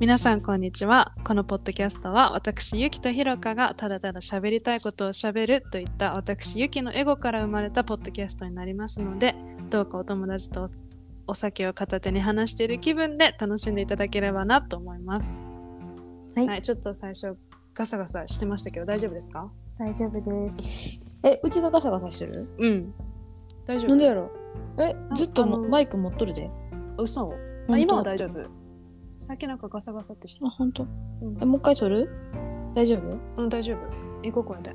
皆さんこんにちは。このポッドキャストは私ゆきとひろかがただただ喋りたいことを喋るといった私ゆきのエゴから生まれたポッドキャストになりますのでどうかお友達とお酒を片手に話している気分で楽しんでいただければなと思います。はい。ちょっと最初ガサガサしてましたけど大丈夫ですか？大丈夫です。え、うちがガサガサしてる？うん。大丈夫。なんでやろえ、ずっとマイク持っとるで。嘘。あ今は大丈夫さっきなんかガサガサってした？あ、ほんとうん。え、もう一回撮る？大丈夫？うん大丈夫。行こうこれで。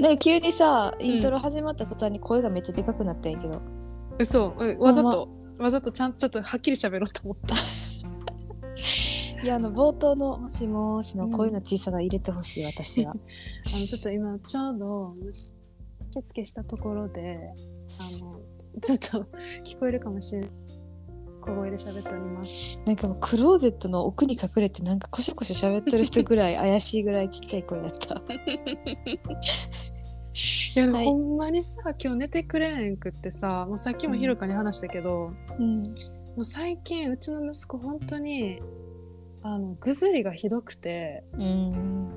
なんか急にさ、イントロ始まった途端に声がめっちゃでかくなったんやけど。嘘、うん、わざと、わざとちゃんちょっとはっきり喋ろうと思った。いや、あの、冒頭のもしもーしの声の小ささ入れてほしい、私は。あのちょっと今ちょうど受付したところであのちょっと聞こえるかもしれない小声で喋っておりますなんかもうクローゼットの奥に隠れてなんかコショコショ喋ってる人ぐらい怪しいぐらいちっちゃい声だった。いや、はいほんまにさ今日寝てくれへんくってさもうさっきもひろかに話したけど、うん。もう最近うちの息子本当にあのぐずりがひどくてうん。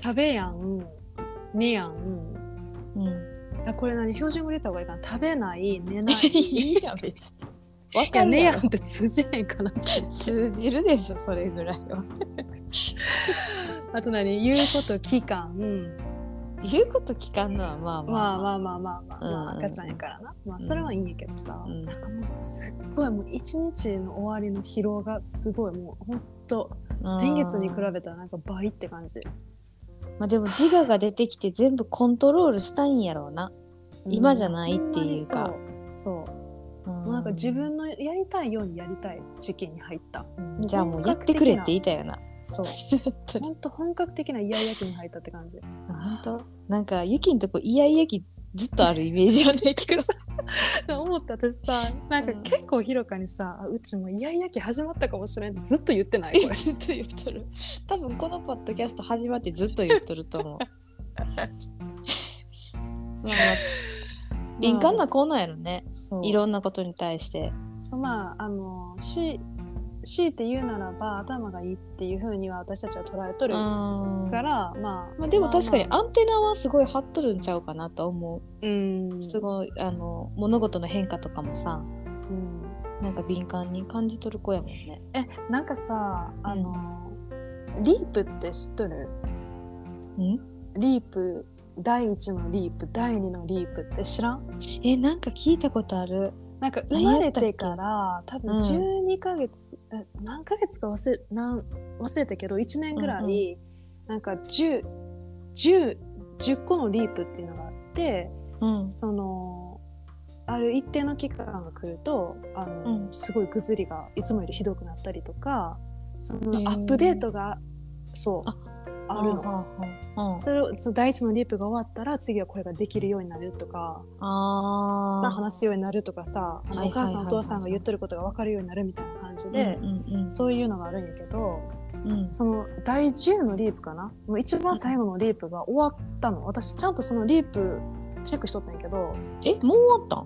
食べやん寝やんうん。あこれ何標準語で言った方がいいかな食べない寝ない いいやん、別に。わい。やねかるやんって通じへんかな。通じるでしょ、それぐらいは。あと何？言うこと聞かん。言うこと聞かんのはまあまあ。まあ。まあまあまあまあ、赤ちゃんやからな、まあそれはいいんやけどさ、うん。なんかもうすっごいもう一日の終わりの疲労がすごいもうほんと先月に比べたらなんか倍って感じ。まあでも自我が出てきて全部コントロールしたいんやろうな。今じゃないっていうか。そうなんか自分のやりたいようにやりたい時期に入った、うんじゃあもうやってくれって言いたいよな。そう本当本格的なイヤイヤ期に入ったって感じ本当？なんかユキんとこイヤイヤ期ずっとあるイメージよね。聞くさ。思った私さなんかうん結構ひろかにさ、あうちもイヤイヤ期始まったかもしれんってずっと言ってない？ずっと言っとる。多分このポッドキャスト始まってずっと言っとると思う。まあまあ敏感な子なんやろね。いろんなことに対して。そうまああのし強いて言うならば頭がいいっていうふうには私たちは捉えとるかまら、まああでも確かにアンテナはすごい張っとるんちゃうかなと思う。うんすごいあの物事の変化とかもさうんなんか敏感に感じとる子やもんね。えなんかさあの、リープって知っとる？ん？リープ第1のリープ第2のリープって知らん？えなんか聞いたことある。なんか生まれてから多分うん12ヶ月、え何ヶ月か忘れなん忘れたけど1年ぐらい、なんか 10, 10, 10個のリープっていうのがあってうん。そのある一定の期間が来るとあの、うん。すごいぐずりがいつもよりひどくなったりとかそのアップデートがそうああるの。の。それをその第一のリープが終わったら次はこれができるようになるとか、ああ。まあ、話すようになるとかさお母さんお父さんが言ってることが分かるようになるみたいな感じで、うんうんそういうのがあるんやけどうん。その第10のリープかな？もう一番最後のリープが終わったの私ちゃんとそのリープチェックしとったんやけど、えもう終わった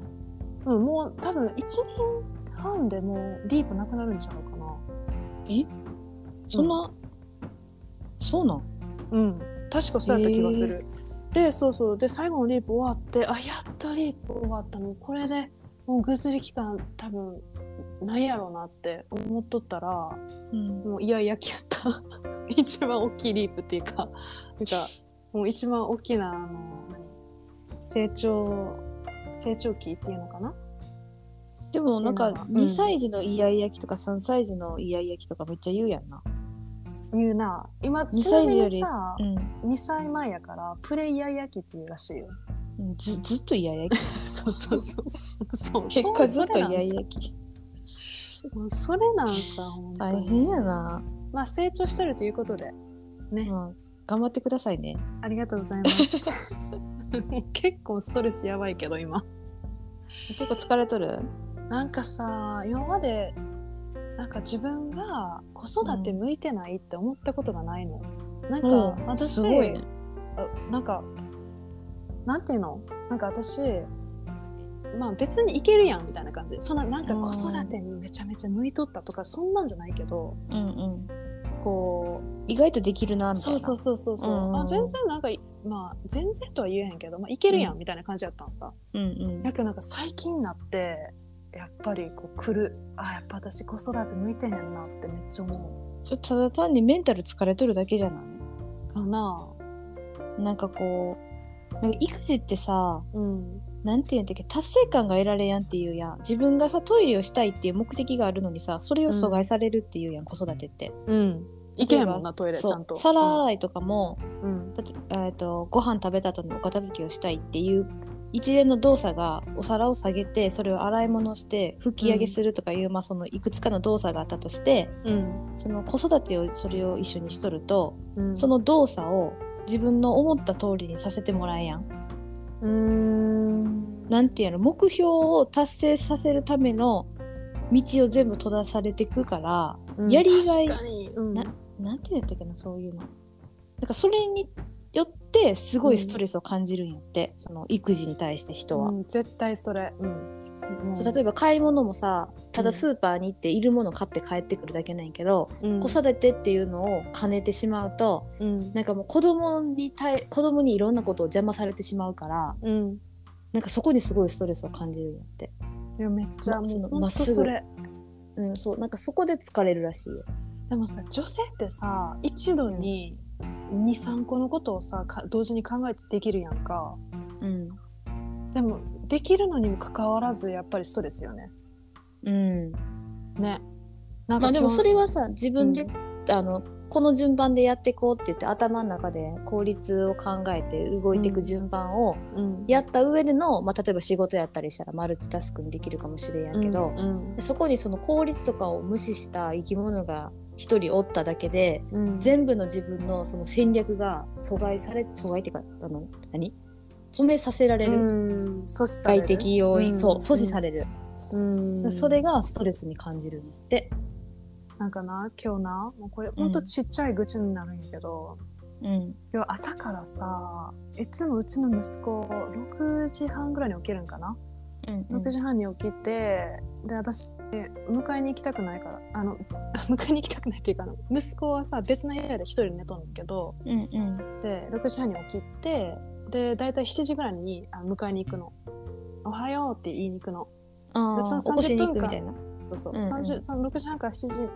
ん？うん、もう多分1年半でもうリープなくなるんちゃうかなえ？そんな、そうなん？うん。確かそうやった気がする、でそうそう。で最後のリープ終わってあやっとリープ終わった。もうこれでもうぐずり期間多分ないやろうなって思っとったらうん。もういやいやきやった。一番大きいリープっていうかなんかもう一番大きなあの何成長成長期っていうのかな？でもなんかうん。2歳児のイヤイヤ期とか3歳児のイヤイヤ期とかめっちゃ言うやんな。言うな今2ちなみ歳児より、にさ、うん。2歳前やからプレイヤー焼きっていうらしいよ。うん、ずずっとイヤイヤ期。そうそうそう。そう 結果ずっとイヤイそれヤ期。もうそれなんさ本当に。大変やな。まあ成長してるということで。ね、まあ、頑張ってくださいね。ありがとうございます。結構ストレスやばいけど今。結構疲れとる？なんかさ今までなんか自分が子育て向いてないって思ったことがないの、なんかうん私すごいね。あなんかなんていうの？なんか私まあ別にいけるやんみたいな感じ。そんななんか子育てにめちゃめちゃ向いとったとかそんなんじゃないけどうんうん。こう意外とできるなみたいな。そうそうそうそうそう、うんあ全然なんかまあ全然とは言えへんけど、まあ、いけるやんみたいな感じやったんさ、うんうん。やけどなんか最近になってやっぱりこう来る。あやっぱ私子育て向いてへんなってめっちゃ思それただ単にメンタル疲れとるだけじゃなうかな。いなんかこうなんか育児ってさうん。なんていうんだっけ達成感が得られやんっていうやん。自分がさトイレをしたいっていう目的があるのにさそれを阻害されるっていうやん、子育てって。うん、いけへんもんなトイレちゃんと。皿洗いとかも、うん。だってえー、とご飯食べた後にお片付けをしたいっていう一連の動作がお皿を下げてそれを洗い物して拭き上げするとかいう、まあ、そのいくつかの動作があったとしてうん。その子育てをそれを一緒にしとるとうん、その動作を自分の思った通りにさせてもらえやん。うーん。なんていうの目標を達成させるための道を全部閉ざされていくから、うん。やりがいうん。ななんて言ったっけなそういうの。なんかそれによってすごいストレスを感じるんやって、その育児に対して人は。うん、絶対それ。うんそう例えば買い物もさたうんだスーパーに行っているもの買って帰ってくるだけなんやけど、うん子育てっていうのを兼ねてしまうとうんなんかもう子供に対子供にいろんなことを邪魔されてしまうからうん、なんかそこにすごいストレスを感じるんやって。いやめっちゃもうまっすぐそれ。うん、そうなんかそこで疲れるらしいよ。でもさ女性ってさ一度に23個のことをさか同時に考えてできるやんか。うんでもできるのにもかかわらずやっぱりストレスよね。うん、ね。なんまあでもそれは、はさ自分で、あのこの順番でやっていこうって言って頭の中で効率を考えて動いていく順番をうん、やった上での、まあ、例えば仕事やったりしたらマルチタスクにできるかもしれんやけど、うんそこにその効率とかを無視した生き物が一人おっただけでうん、全部の自分のその戦略が阻害され阻害ってかあの何？止めさせられる、うん、外的要因、うん。そう阻止される、うん、それがストレスに感じるって。なんかな？今日な？もうこれほん。とちっちゃい愚痴になるんやけど、うん。今日朝からさいつもうちの息子6時半ぐらいに起きるんかな、うん6時半に起きてで私迎えに行きたくないからあの 迎えに行きたくないっていうかあの息子はさ別の部屋で一人寝とんねんけどうんうん。で6時半に起きてで大体7時ぐらいにあ迎えに行くの「おはよう」って言いに行くの。あ別のあ起こしに行く30みたいな。そうそう、うんうん。30その6時半から7時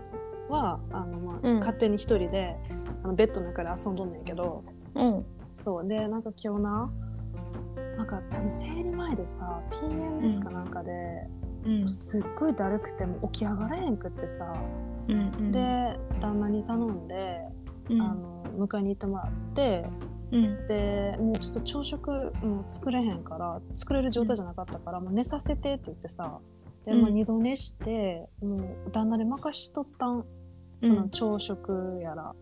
はあの、まあうん。勝手に一人であのベッドの中で遊んどんねんけどうん。そうでなんか今日ななんか多分生理前でさ PMS かなんかで、うん。すっごいだるくてもう起き上がれへんくってさ、うんで旦那に頼んで、うん。あの迎えに行ってもらってうん。でもうちょっと朝食もう作れへんから作れる状態じゃなかったから、もう寝させてって言ってさで、まあ、うん二度寝して、もう旦那で任しとったん。その朝食やら、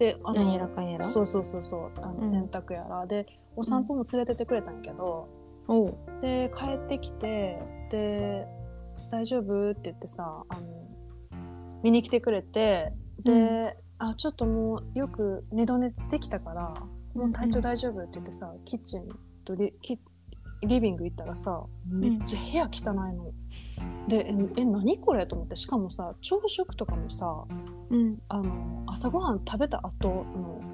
であの何やらかんやら？そうそうそうそうあのうん。洗濯やら、でお散歩も連れてってくれたんやけど、おう。で帰ってきてで「大丈夫?」って言ってさあの見に来てくれてで、うん。あちょっともうよく二度寝できたからもう体調大丈夫？って言ってさキッチンとリキリビング行ったらさめっちゃ部屋汚いの。でええ何これ？と思って。しかもさ朝食とかもさうん。あの朝ごはん食べた後のた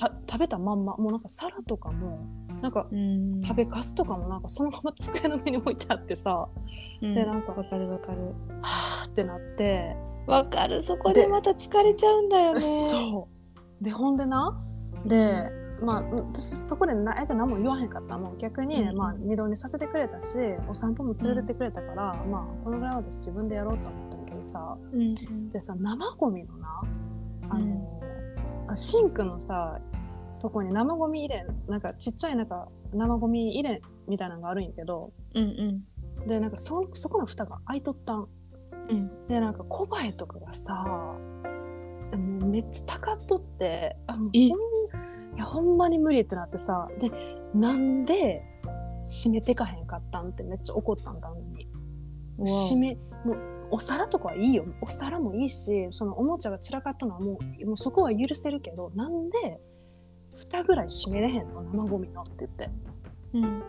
食べたまんまもうなんか皿とかもなんかうん。食べかすとかもなんかそのまま机の上に置いてあってさ、うん。でなんかわかるわかる。はーってなって、わかる。そこでまた疲れちゃうんだよね。そう。でほんでな。でまあ私そこでなあえて何も言わへんかったもう逆に、うん。まあ、二度寝させてくれたしお散歩も連れてってくれたから、まあこのぐらいは私自分でやろうと思ったけどさうんでさ生ゴミのなあの、あシンクのさとこに生ゴミ入れなんかちっちゃいなんか生ゴミ入れみたいなのがあるんやけどうんでなんかそそこの蓋が開いとったん。うん。でなんか小バエとかがさもうめっちゃたかっとってあもうえ。ほんいやほんまに無理ってなってさでなんで閉めてかへんかったんってめっちゃ怒ったんだのに。うん。閉めもうお皿とかはいいよ。お皿もいいしそのおもちゃが散らかったのはもうもうそこは許せるけどなんで蓋ぐらい閉めれへんの生ゴミのって言って。うん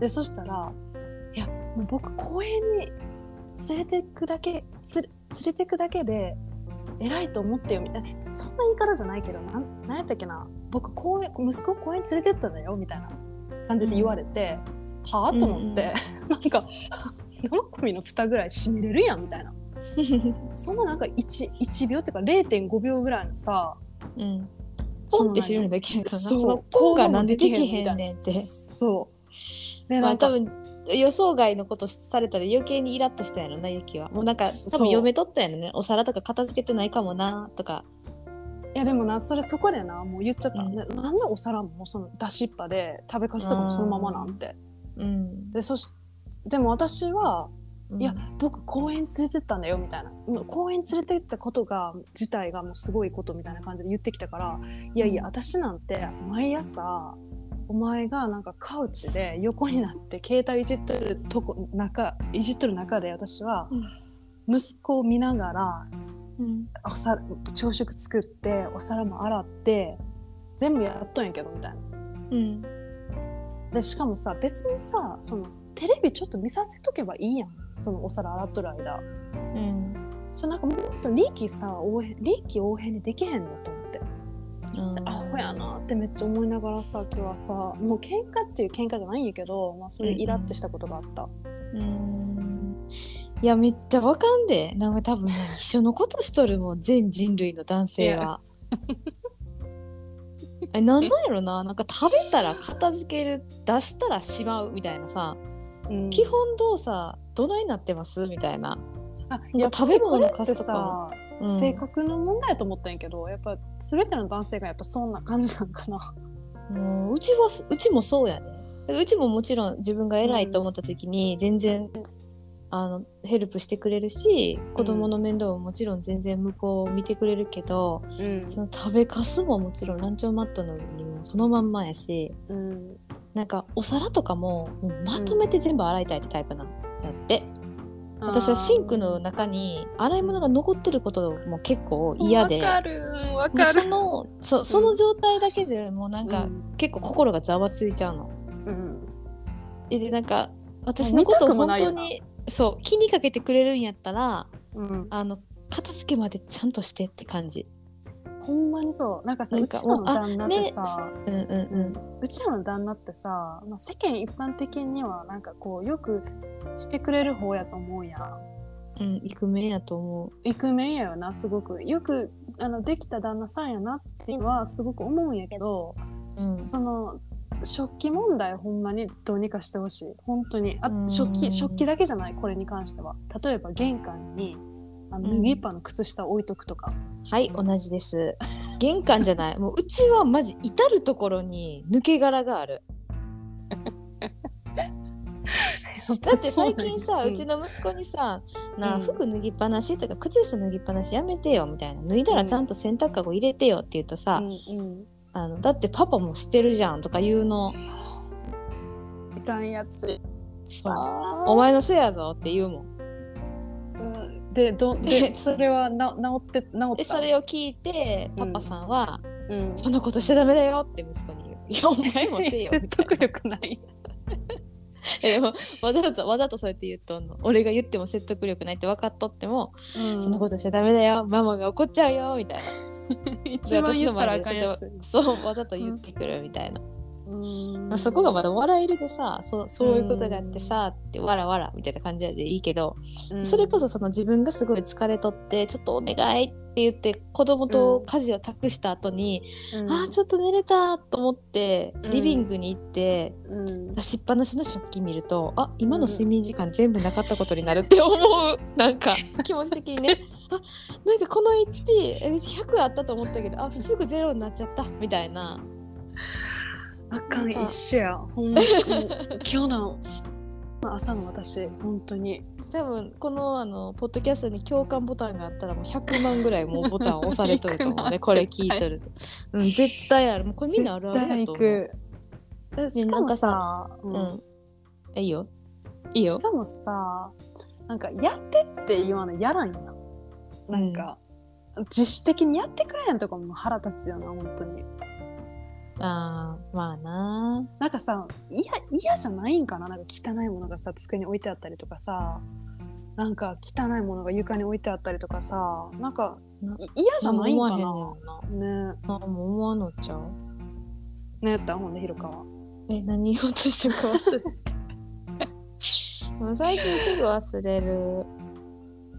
でそしたら「やもう僕公園に連れてくだけつ連れてくだけで偉いと思ってよみたいな。そんな言い方じゃないけどなんなんやったっけな。僕公園息子公園連れてったんだよみたいな。感じで言われて、はあ？と思って、なんか生首の蓋ぐらい閉めれるやんみたいな。そんななんか 1, 1秒っていうか0.5秒ぐらいのさうん。そポンって知るんだけどな。そのポンがなんでできへんねんって。そうでまあ多分予想外のことされたら余計にイラッとしたやろな、ユキは。もうなんか多分読めとったやろね。お皿とか片付けてないかもなとか。いやでもなそれそこでなもう言っちゃった、うんななんでお皿もその出しっぱで食べかすとかもそのままなんてうん。でそしでも私はうんいや僕公園に連れてったんだよみたいな公園に連れてったことが自体がもうすごいことみたいな感じで言ってきたからいやいや私なんて毎朝お前がなんかカウチで横になって携帯いじっとるとこ中いじっとる中で私は息子を見ながらうん。お皿朝食作ってお皿も洗って全部やっとんやけどみたいな。うん。でしかもさ別にさそのテレビちょっと見させとけばいいやんそのお皿洗っとる間。うん。そうなんかもっと臨機さ応変臨機応変にできへんのと思って。うん。アホやなってめっちゃ思いながらさ今日はさもう喧嘩っていう喧嘩じゃないんやけど、まあ、そういうイラってしたことがあった、うん。いやめっちゃわかんで。なんか多分ね一緒のことしとるもん全人類の男性は。えなんなんやろな。なんか食べたら片付ける出したらしまうみたいなさ。うん。基本動作どないなってます？みたいな。あなんか食べ物の数とかかうん。性格の問題やと思ったんやけどやっぱ全ての男性がやっぱそんな感じなんかな。もううちはうちもそうやね。うちももちろん自分が偉いと思った時に全然、あのヘルプしてくれるし子供の面倒ももちろん全然向こう見てくれるけど、うん。その食べかすももちろんランチョンマットの上にもそのまんまやしうん。なんかお皿とかももうまとめて全部洗いたいってタイプなんだって、私はシンクの中に洗い物が残っとることも結構嫌で。わかるわかる。そのそその状態だけでもうなんか、うん。結構心がざわついちゃうの。うん。えでなんか私のことを本当にそう気にかけてくれるんやったらうん。あの片付けまでちゃんとしてって感じ。ほんまにそう。なんかさうちらの旦那ってさ、うんうんうん。うちらの旦那ってさ、まあ、世間一般的にはなんかこうよくしてくれる方やと思うやん。うん、イクメンやと思う。イクメンやよなすごく。よくあのできた旦那さんやなってはすごく思うんやけどうん、その食器問題ほんまにどうにかしてほしい。本当に。あうん。食器食器だけじゃないこれに関しては。例えば玄関にあのうん脱ぎっぱの靴下を置いとくとか、はい、同じです。玄関じゃない。もううちはマジ至る所に抜け殻がある。だって最近さ、うちのの息子にさ、なあ、うん服脱ぎっぱなしとか靴下脱ぎっぱなしやめてよみたいな。脱いだらちゃんと洗濯かご入れてよって言うとさ、うんうんあのだってパパもしてるじゃんとか言うの。いかんやつそうあお前のせいやぞって言うもん。うんでどでそれはな治って治った？でそれを聞いてパパさんは、うん。そんなことしちゃダメだよって息子に言う。いやお前もせえよみ 説得力ない。えわざとわざとそうやって言っとんの俺が言っても説得力ないって分かっとっても、そんなことしちゃダメだよ。ママが怒っちゃうよみたいな。一番言ったらあかんやつ。そうわざと言ってくるみたいな、うんまあ、そこがまだ笑えるでさそうそういうことがあってさってわらわらみたいな感じでいいけど、それこそその自分がすごい疲れとってちょっとお願いって言って子供と家事を託した後に、うん、あーちょっと寝れたと思ってうん。リビングに行って、うん。出しっぱなしの食器見るとあ今の睡眠時間全部なかったことになるって思う。なんか気持ち的にね。あなんかこの HP100 あったと思ったけどあすぐゼロになっちゃったみたいなあかん一緒や。ほんま 今日の朝の私本当に。多分このあのポッドキャストに共感ボタンがあったらもう100万ぐらいもうボタン押されとると思うね。これ聞いとると、うん、絶対ある。もうこれみんなあるある絶対だと思う。行く。えしかもさ、ううん。ん。えいいよ。いいよ。しかもさ、なんかやってって言わないやらんやん。なんか、自主的にやってくれへんとかも腹立つよな本当に。あーまあな。なんかさ嫌嫌じゃないんかな？なんか汚いものがさ机に置いてあったりとかさ。なんか汚いものが床に置いてあったりとかさ。なんか嫌じゃないんか何なな。ね。あもう思わんのちゃう？ねやったほんでひろかはえ何言おうとしてるか忘れた もう最近すぐ忘れる。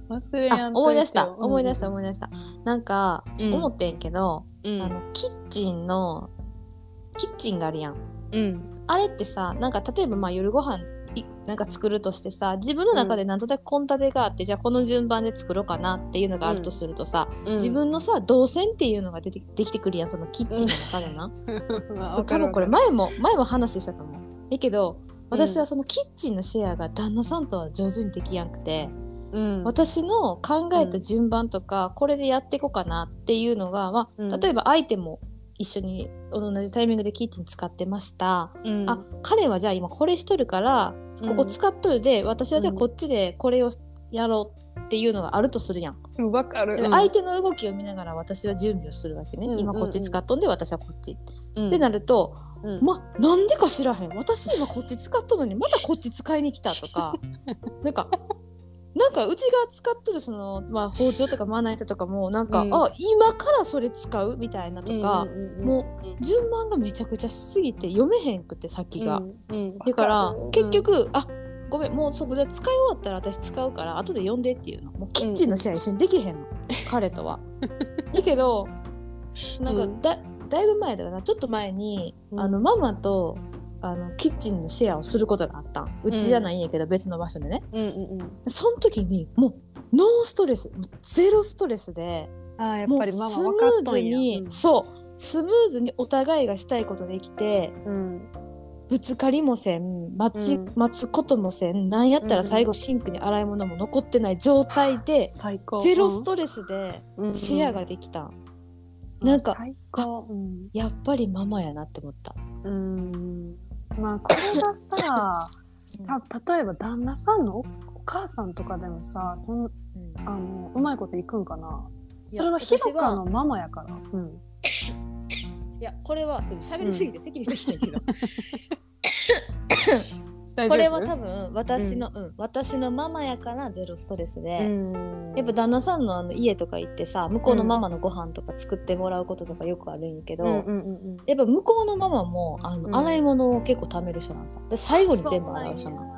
忘れあ思い出した。思い出した思い出した。なんか、うん。思ってんけど、うん。あのキッチンのキッチンがあるやん。うん。あれってさなんか例えばまあ夜ご飯いなんか作るとしてさ自分の中でなんとなく献立があって、じゃあこの順番で作ろうかなっていうのがあるとするとさ、自分のさ動線っていうのが出てできてくるやんそのキッチンの中でな。分多分これ前も前も話したと思う。だけど私はそのキッチンのシェアが旦那さんとは上手にできやんくて、うん。私の考えた順番とか、これでやっていこうかなっていうのが、まうん。あ、例えば相手も一緒に同じタイミングでキッチン使ってました。うんあ彼はじゃあ今これしとるからここ使っとるで、私はじゃあこっちでこれをやろうっていうのがあるとするやん。うんわかるで相手の動きを見ながら私は準備をするわけね。うん今こっち使っとんで私はこっち。うんってなると、うんまなんでか知らへん私今こっち使っとるのにまたこっち使いに来たとか なんか。なんかうちが使っとるその、まあ、包丁とかまな板とかもなんか、うん。あ今からそれ使う？みたいなとか、もう順番がめちゃくちゃしすぎて読めへんくて先が。うんうん。だから結局、あごめんもうそこで使い終わったら私使うから後で読んでっていうの。もうキッチンの試合一緒にできへんの、彼とは。いいけどなんかうん。だ,、だいぶ前だよな。ちょっと前に、うん。あのママとあのキッチンのシェアをすることがあったん。うちじゃないんやけど、別の場所でね。うんうんうん。その時にもうノーストレスゼロストレスでやっぱりママスムーズとん。やに、そう。スムーズにお互いがしたいことできてうん。ぶつかりもせん待ち、うん。待つこともせんなんやったら最後シンクに洗い物も残ってない状態で、最高。ゼロストレスでうん。シェアができた、うん。なんか最高。うん。やっぱりママやなって思った。うんまあこれがさた例えば旦那さんのおお母さんとかでもさそんあのうまいこといくんかな？それはひろかのママやから、うん、いやこれはちょっと喋りすぎて席にできたけど、これは多分私の、うん。私のママやからゼロストレスで、うん。やっぱ旦那さんのあの家とか行ってさ向こうのママのご飯とか作ってもらうこととかよくあるんやけど、うんうんうんうん。やっぱ向こうのママもあの、うん。洗い物を結構貯める人なんさで最後に全部洗う人なん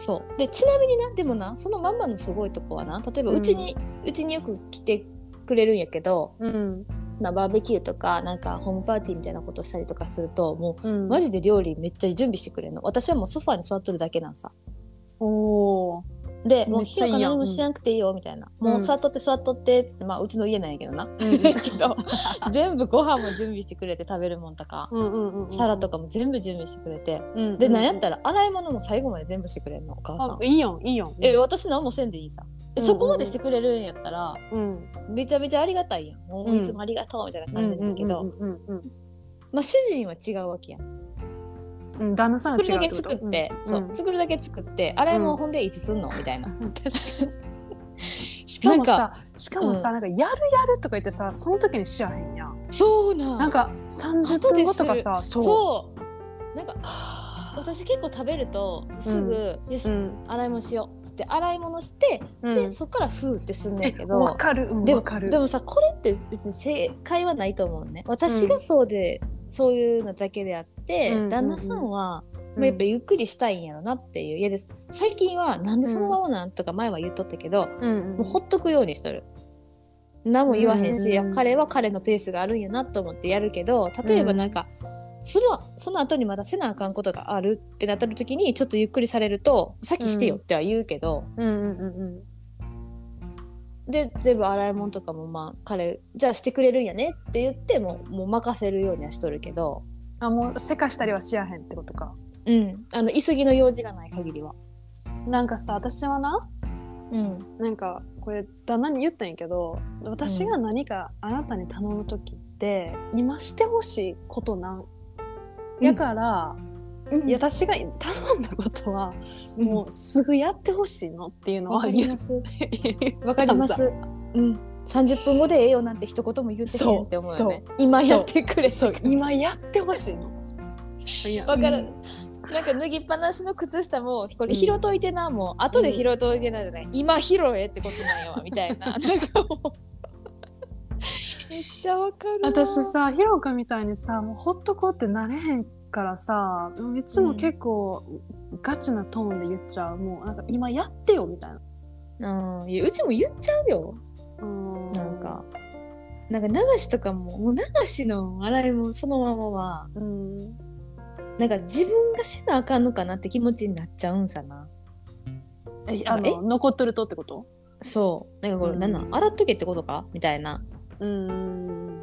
そう。でちなみになでもなそのママのすごいとこはな例えばうんうちにうち、によく来てくれるんやけど、うん。まあ、バーベキューとかなんかホームパーティーみたいなことしたりとかするともうん。うマジで料理めっちゃ準備してくれるの。私はもうソファーに座っとるだけなんさ。おー。でもうめっちゃいいやん。何もしなくていいよみたいな、うん。もう座っとって座っとってっつってまあうちの家なんやけどな、全部ご飯も準備してくれて食べるもんとか、うんうんうん皿とかも全部準備してくれて。うんうんでなんやったら洗い物も最後まで全部してくれるのお母さん。あいいやんいいやん。え私何もせんでいいさそこまでしてくれるんやったらうん。めちゃめちゃありがたいやん。もううんいつもありがとうみたいな感じだけど、まあ主人は違うわけやん。うんうん旦那さんが作るだけ作って、うん。そう作るだけ作って洗い物ほんでいつすんの？みたいな。しかもさしかもさ、なんかやるやるとか言ってさその時にしやへんやん。そうなん。なんか30分後とかさそう。そう。なんか私結構食べるとすぐ、よし、うん洗い物しようっつって洗い物して、うん。でそっからふーってすんねんけどわかる、うんでもわかる。でもさこれって別に正解はないと思うね。私がそうで、そういうのだけであって、うんうんうん。旦那さんは、うん。まあやっぱゆっくりしたいんやろなっていう家です最近はなんでそのままなんとか前は言っとったけど、うん。うんもうほっとくようにしとる。何も言わへんし、うん彼は彼のペースがあるんやなと思ってやるけど例えばなんか、そのその後にまたせなあかんことがあるってなった時にちょっとゆっくりされると先してよっては言うけど、うんうんうんで全部洗い物とかもまあ彼じゃあしてくれるんやねって言ってもうもう任せるようにはしとるけど、あもうせかしたりはしやへんってことか。うん、あの急ぎの用事がない限りは。なんかさ私はなうん。なんかこれ旦那に言ったんやけど私が何かあなたに頼む時って、今してほしいことなんやから、うん。いや私が頼んだことは、ももうすぐやってほしいのっていうのうわは言うかりますわかります。うん。30分後でええよなんて一言も言ってへんって思うよね。今やってくれそう今やってほしいの。わかる、うん。なんか脱ぎっぱなしの靴下もこれ拾っといてな、もう後で拾っといてなじゃない、今拾えってことなんやわみたいな。なんかもう めっちゃわかる。な私さひろかみたいにさもうほっとこうってなれへんからさいつも結構ガチなトーンで言っちゃう、もうなんか今やってよみたいな。うん。うちも言っちゃうよ。うん。なんか。なんか流しとかももう流しの洗いもそのままはうん。なんか自分がせなあかんのかなって気持ちになっちゃうんさな。えあえ？の残っとるとってこと？そう。なんかこれ、うん。なんなん？洗っとけってことか？みたいなうん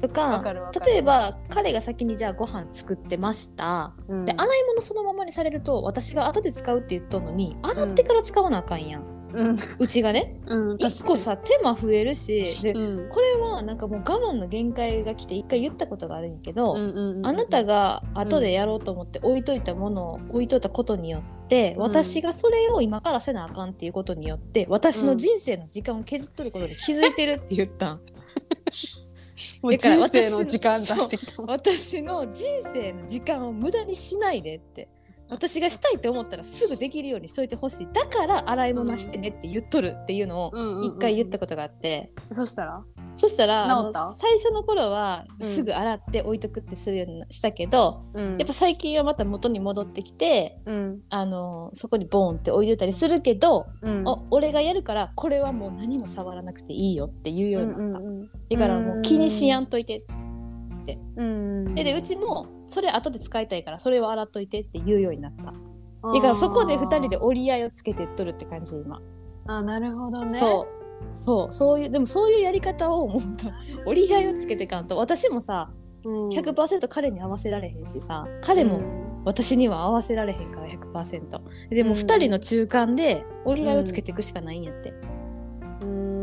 とか例えば彼が先にじゃあご飯作ってました、うん。で洗い物そのままにされると私が後で使うって言っとんのに洗ってから使わなあかんやん、うん。うちがね。うん一個さ手間増えるしで、うん。これはなんかもう我慢の限界が来て一回言ったことがあるんやけど、うんうんうんあなたが後でやろうと思って置いといたものを置いといたことによっ私がそれを今からせなあかんっていうことによって私の人生の時間を削っとることに気づいてるって言ったん。もう人生の時間出してきた私の人生の時間を無駄にしないでって私がしたいって思ったらすぐできるようにしといてほしい。だから洗い物してねって言っとるっていうのをうんうんうん一回言ったことがあって、そしたら？そしたらあの治った？最初の頃はうんすぐ洗って置いとくってするようにしたけど、うん。やっぱ最近はまた元に戻ってきてうん。あのそこにボーンって置いといたりするけど、うん。あ俺がやるからこれはもう何も触らなくていいよって言うようになった、うんうんだからもう気にしやんといて。うんうんででうちもそれ後で使いたいからそれは洗っといてって言うようになった。だからそこで2人で折り合いをつけてっとるって感じ今、あなるほどね。そう。そう。そういうでもそういうやり方をもっと折り合いをつけていかんと。私もさうん。100%彼に合わせられへんしさ。彼も私には合わせられへんから100%でもうん。2人の中間で折り合いをつけていくしかないんやって、うん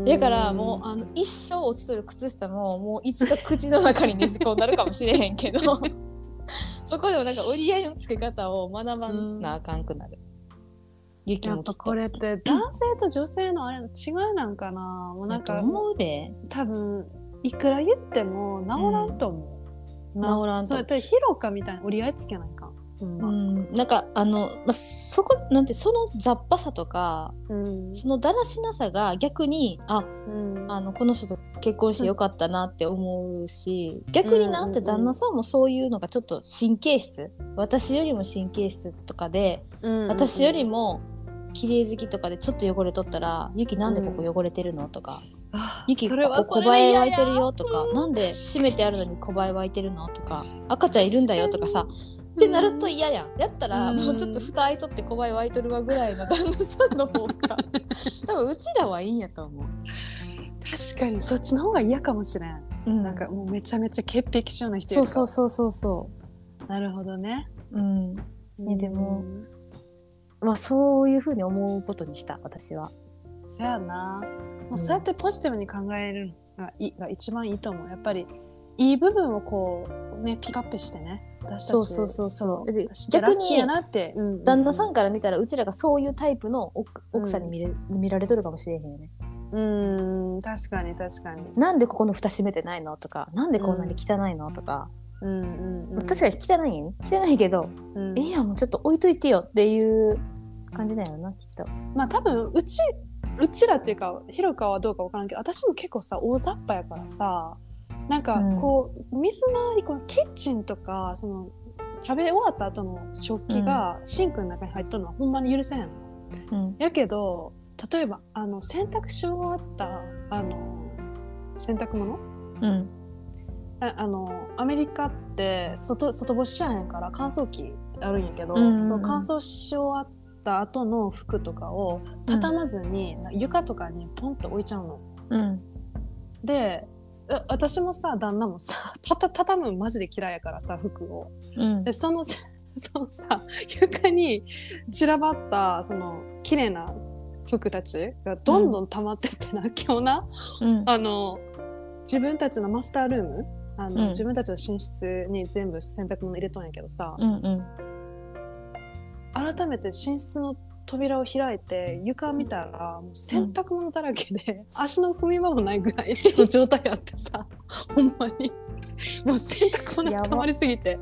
だからもうあの一生落ちとる靴下ももういつか口の中にねじ込んだるかもしれへんけど。そこでもなんか折り合いのつけ方を学ばなあかんくなる。やっぱこれって男性と女性のあれの違いなんかな。もうなんか思うで。多分いくら言っても治らんと思う、な治らんとそうやってヒロカみたいに折り合いつけないかうま。ん。なんかあの、まあ、そこなんてその雑把さとかうん。そのだらしなさが逆にあうん。あのこの人と結婚してよかったなって思うし逆になんて旦那さんもそういうのがちょっと神経質。私よりも神経質とかでうん。私よりも綺麗好きとかでちょっと汚れとったら「ゆきなんでここ汚れてるの?」とかあ「ゆきこそれはこ小映え湧いてるよ」とか「なんで閉めてあるのに小映え湧いてるの?」とか「赤ちゃんいるんだよ」とかさってなると嫌やん。やったらうん。もうちょっと蓋開いとって小映え湧いとるわぐらいの旦那さんの方が多分うちらはいいんやと思う。確かにそっちの方が嫌かもしれん、うん。なんかもうめちゃめちゃ潔癖症な人いそうそうそうそうそなるほどね。う。うん。ねでもまあそういうふうに思うことにした私は。そやな。もうそうやってポジティブに考えるのがいが一番いいと思う。やっぱりいい部分をこうねピックアップしてねそうそうそうそう。逆に旦那さんから見たらうちらがそういうタイプの奥奥さんに見れ、見られとるかもしれへんよね。うん確かに確かに。なんでここの蓋閉めてないのとかなんでこんなに汚いのとか、うんうんうん確かに汚いん？よ汚いけど、うん。ええやんもうちょっと置いといてよっていう感じだよなきっと。まあ多分うちうちらっていうかひろかはどうかわからんけど私も結構さ大雑把やからさなんかうん。こう、水回りこのキッチンとかその食べ終わった後の食器がシンクの中に入っとるのはほんまに許せん。のうん。やけど例えばあの洗濯し終わったあの洗濯物？うん。ああのアメリカって外外干ししやへんから乾燥機あるんやけど、うんうんうん。そう乾燥し終わった後の服とかを畳まずに、床とかにポンと置いちゃうの。うん。であ私もさ旦那もさ たた畳むマジで嫌いやからさ服を。うん。でその そのさ床に散らばったその綺麗な服たちがどんどん溜まってってな、今日なうん。あの自分たちのマスタールームあの、うん。自分たちの寝室に全部洗濯物入れとんやけどさ、うんうん。改めて寝室の扉を開いて床見たらもう洗濯物だらけで、足の踏み場もないぐらいの 状態あってさほんまに。もう洗濯物が溜まりすぎて。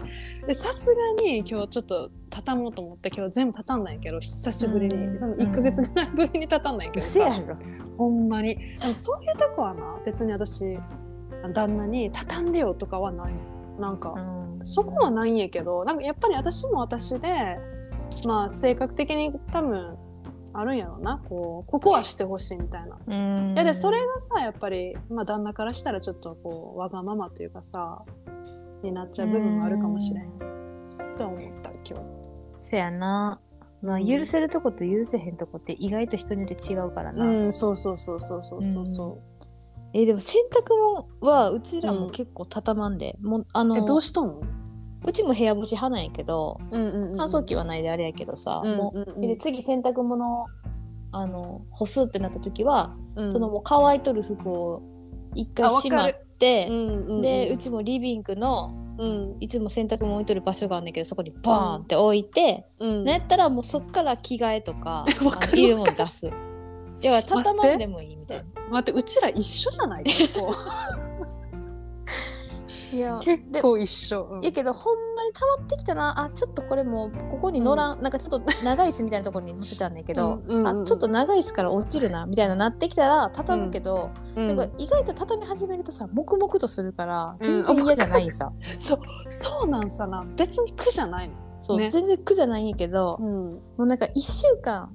でさすがに今日ちょっと畳もうと思って今日全部畳んだんやけど久しぶりに、うん。その1か月ぐらいぶりに畳んだんやけどさ、うせやろ。ほんまに。でもそういうとこはな別に私旦那に畳んでよとかはない。なんか、そこはないんやけどなんかやっぱり私も私でまあ性格的に多分あるんやろうなこうここはしてほしいみたいな。うんいやでそれがさやっぱり、まあ、旦那からしたらちょっとこうわがままというかさになっちゃう部分もあるかもしれんと思った今日。せやなまあうん許せるとこと許せへんとこって意外と人によって違うからな、うん、そうそうそうそうそうそうそえでも洗濯物はうちらも結構畳まんで、もうあう。のえどうしとん？の？うちも部屋干し派なんやけどうんうんうん乾燥機はないであれやけどさ、もうんうんうん。うで次洗濯物あの干すってなった時は、うん。そのもう乾いとる服を一回しまかってうん、うんうん、でうちもリビングのうん。いつも洗濯物置いとる場所があるんだけどそこにバーンって置いて、うん。なんやったらもうそっから着替えとか いるもん出す。いや畳まんでもいいみたいな。待ってうちら一緒じゃない結構 いや結構一緒。うん。いやけどほんまに溜まってきたな。あちょっとこれもうここに乗らん、なんかちょっと長い椅子みたいなところに乗せたんだけど、うんうんうん。あちょっと長い椅子から落ちるなみたいななってきたら畳むけど、うん。なんか意外と畳み始めるとさ黙々とするからうん。全然嫌じゃないんさ、そうそうなんさな。別に苦じゃないの。そう、ね。全然苦じゃないんやけど、うん。もうなんか1週間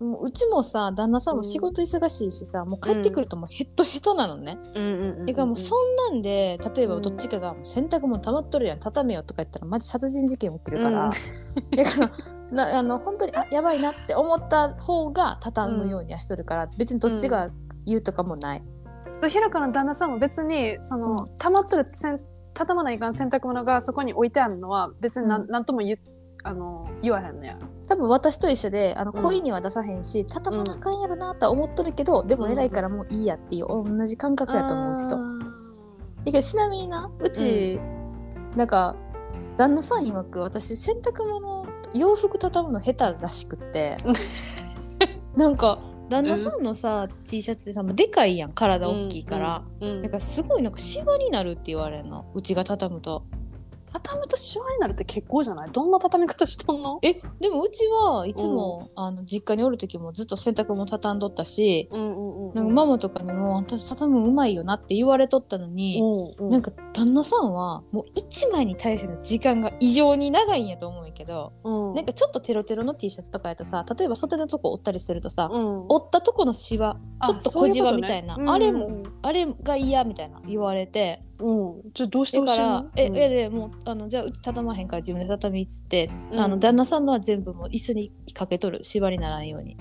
もううちもさ旦那さんも仕事忙しいしさ、もう帰ってくるともうヘッドヘッドなのね、うんうんうんだからもうそんなんで例えばどっちかが洗濯物溜まっとるやん畳めよとか言ったらマジ殺人事件起きるから、だからなあの本当にあやばいなって思った方が畳むようにはしとるから、別にどっちが言うとかもない、そうひろかの旦那さんも別にその、うん。溜まってるせん畳まないかん洗濯物がそこに置いてあるのは別になん,、うん。なんとも言うあの言わへんのや。多分私と一緒であのうん。恋には出さへんし、畳まなあかんやろなとは思っとるけど、でも偉いからもういいやっていう同じ感覚やと思ううちと。だけどちなみになうち、なんか旦那さん曰く私洗濯物洋服畳むの下手らしくって。なんか旦那さんのさ、T シャツでさでかいやん。体大きいから、、うんうんうんなんかすごいなんかシワになるって言われるの。うちが畳むと畳むとシワになるって結構じゃない？どんな畳み方しとんの？えでもうちはいつも、あの実家におる時もずっと洗濯物畳んどったし、うんうんうんなんかママとかにも「私畳むのうまいよな」って言われとったのに、うんうん。なんか旦那さんはもう1枚に対しての時間が異常に長いんやと思うんやけど、うん。なんかちょっとテロテロの T シャツとかやとさ例えば袖のとこ折ったりするとさ、うん。折ったとこのシワちょっと小じわみたいなあれも、うん。あれが嫌みたいな言われてうん、じゃあどうしてほしいの？ら「えうん。えでもうあのじゃあうち畳まへんから自分で畳み」っつって、あうん。の旦那さんのは全部もう椅子にかけとる縛りならんように。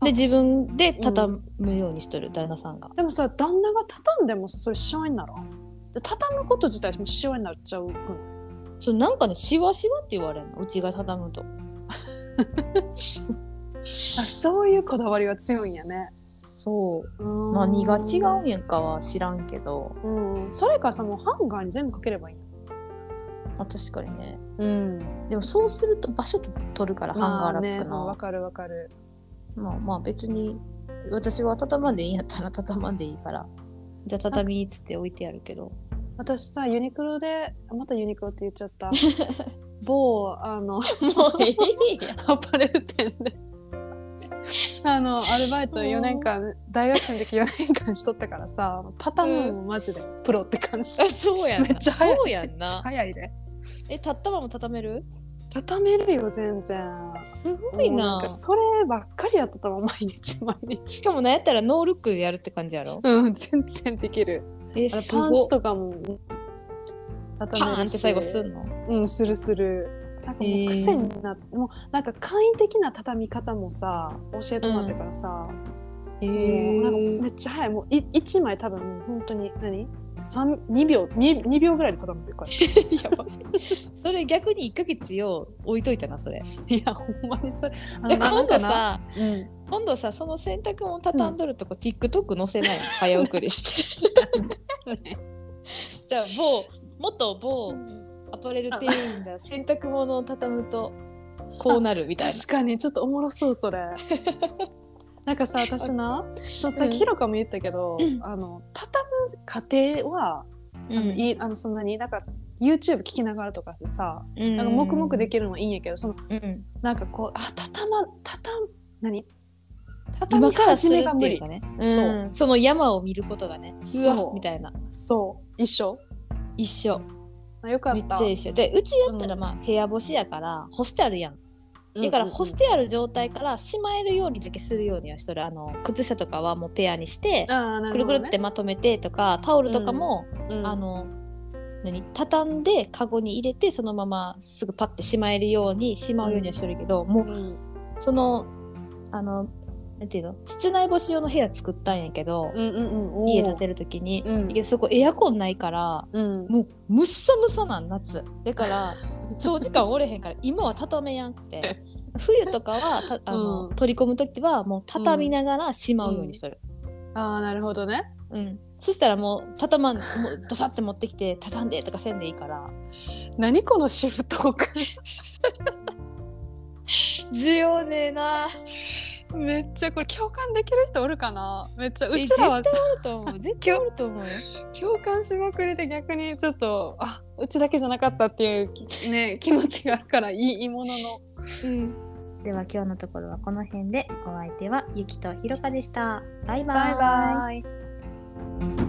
あ。で自分で畳むようにしとる、旦那さんが。でもさ旦那が畳んでもさそれシワにならん？で畳むこと自体もシワになっちゃうくんそうなんかねシワシワって言われるの？うちが畳むと。あそういうこだわりが強いんやねそう。何が違うんやんかは知らんけど、うん、それかさもうハンガーに全部かければいいんやまあ、確かにね。うん。でもそうすると場所取るから、ハンガーラックのまあねわ、かるわかる。まあまあ別に私は畳まんでいいんやったら畳まんでいいから。じゃあ畳っつって置いてやるけど。私さユニクロであまたユニクロって言っちゃった。某あのもういいやアパレル店で あのアルバイト4年間大学生の時4年間しとったからさ畳むのもマジでプロって感じ、あそうやんな。めっちゃ早い。そうやんな。めっちゃ早いで。え立ったまま畳める？畳めるよ全然。すごいもうなそればっかりやってたもん毎日 毎日。しかもなんやったらノールックでやるって感じやろ？うん全然できる。えパンツとかもパ畳めるし。ーンって最後すんの？うんするするなんかもう癖になって、もうなんか簡易的な畳み方もさ教えてもらってからさ、へもうなんかめっちゃ早い。もうい1枚多分本当に何？三2秒 2, 2秒ぐらいで畳むよこれやばそれ逆に1ヶ月よ置いといたなそれ。いやほんまにそれ。今度、さうん、今度さその洗濯物畳んどるとこ、TikTok 載せない？の早送りして。じゃあ某元某アパレル店員が洗濯物を畳むとこうなるみたいな。確かにちょっとおもろそうそれ。なんかさ私なそうさっきうん。ひろかも言ったけど、あの畳む過程は、あのうん。いいあのそんなになんか YouTube 聞きながらとかでさ、うん。なんか黙々できるのはいいんやけどそのうん。なんかこうあ畳ま畳む何？畳らす始めが無理ね。そううん。その山を見ることがね。うそう。わみたいな。そう。一緒？一緒。あよかっめったちゃ一緒。でうちやったらうんまあ。部屋干しやから干してあるやん。だから干してある状態からしまえるようにだけするようにはしとる。あの靴下とかはもうペアにしてあーなくるくるってまとめてとかタオルとかも、うんあの何？畳んでカゴに入れてそのまますぐパッてしまえるようにしまうようにはしてるけど、もううん。そのあのなんていうの？室内干し用の部屋作ったんやけど、うんうんうん。家建てる時に、うん。そこエアコンないからうん。もうむっさむさなん夏。だから 長時間おれへんから今は畳めやんくて。冬とかはたあの、うん。取り込む時はもう畳みながらしまうようにしとる、ああなるほどね。うん。そしたらもう畳まんもうドサって持ってきて畳んでとかせんでいいから。何このシフト 需要ねえなめっちゃこれ共感できる人おるかな？めっちゃうえちらは絶対おると思う。絶対おると思うよ。共感しまくりで逆にちょっとあうちだけじゃなかったっていうね 気持ちがあるからいいいいものの。うん。では今日のところはこの辺で。お相手はゆきとひろかでした。バイバイ。バイバイ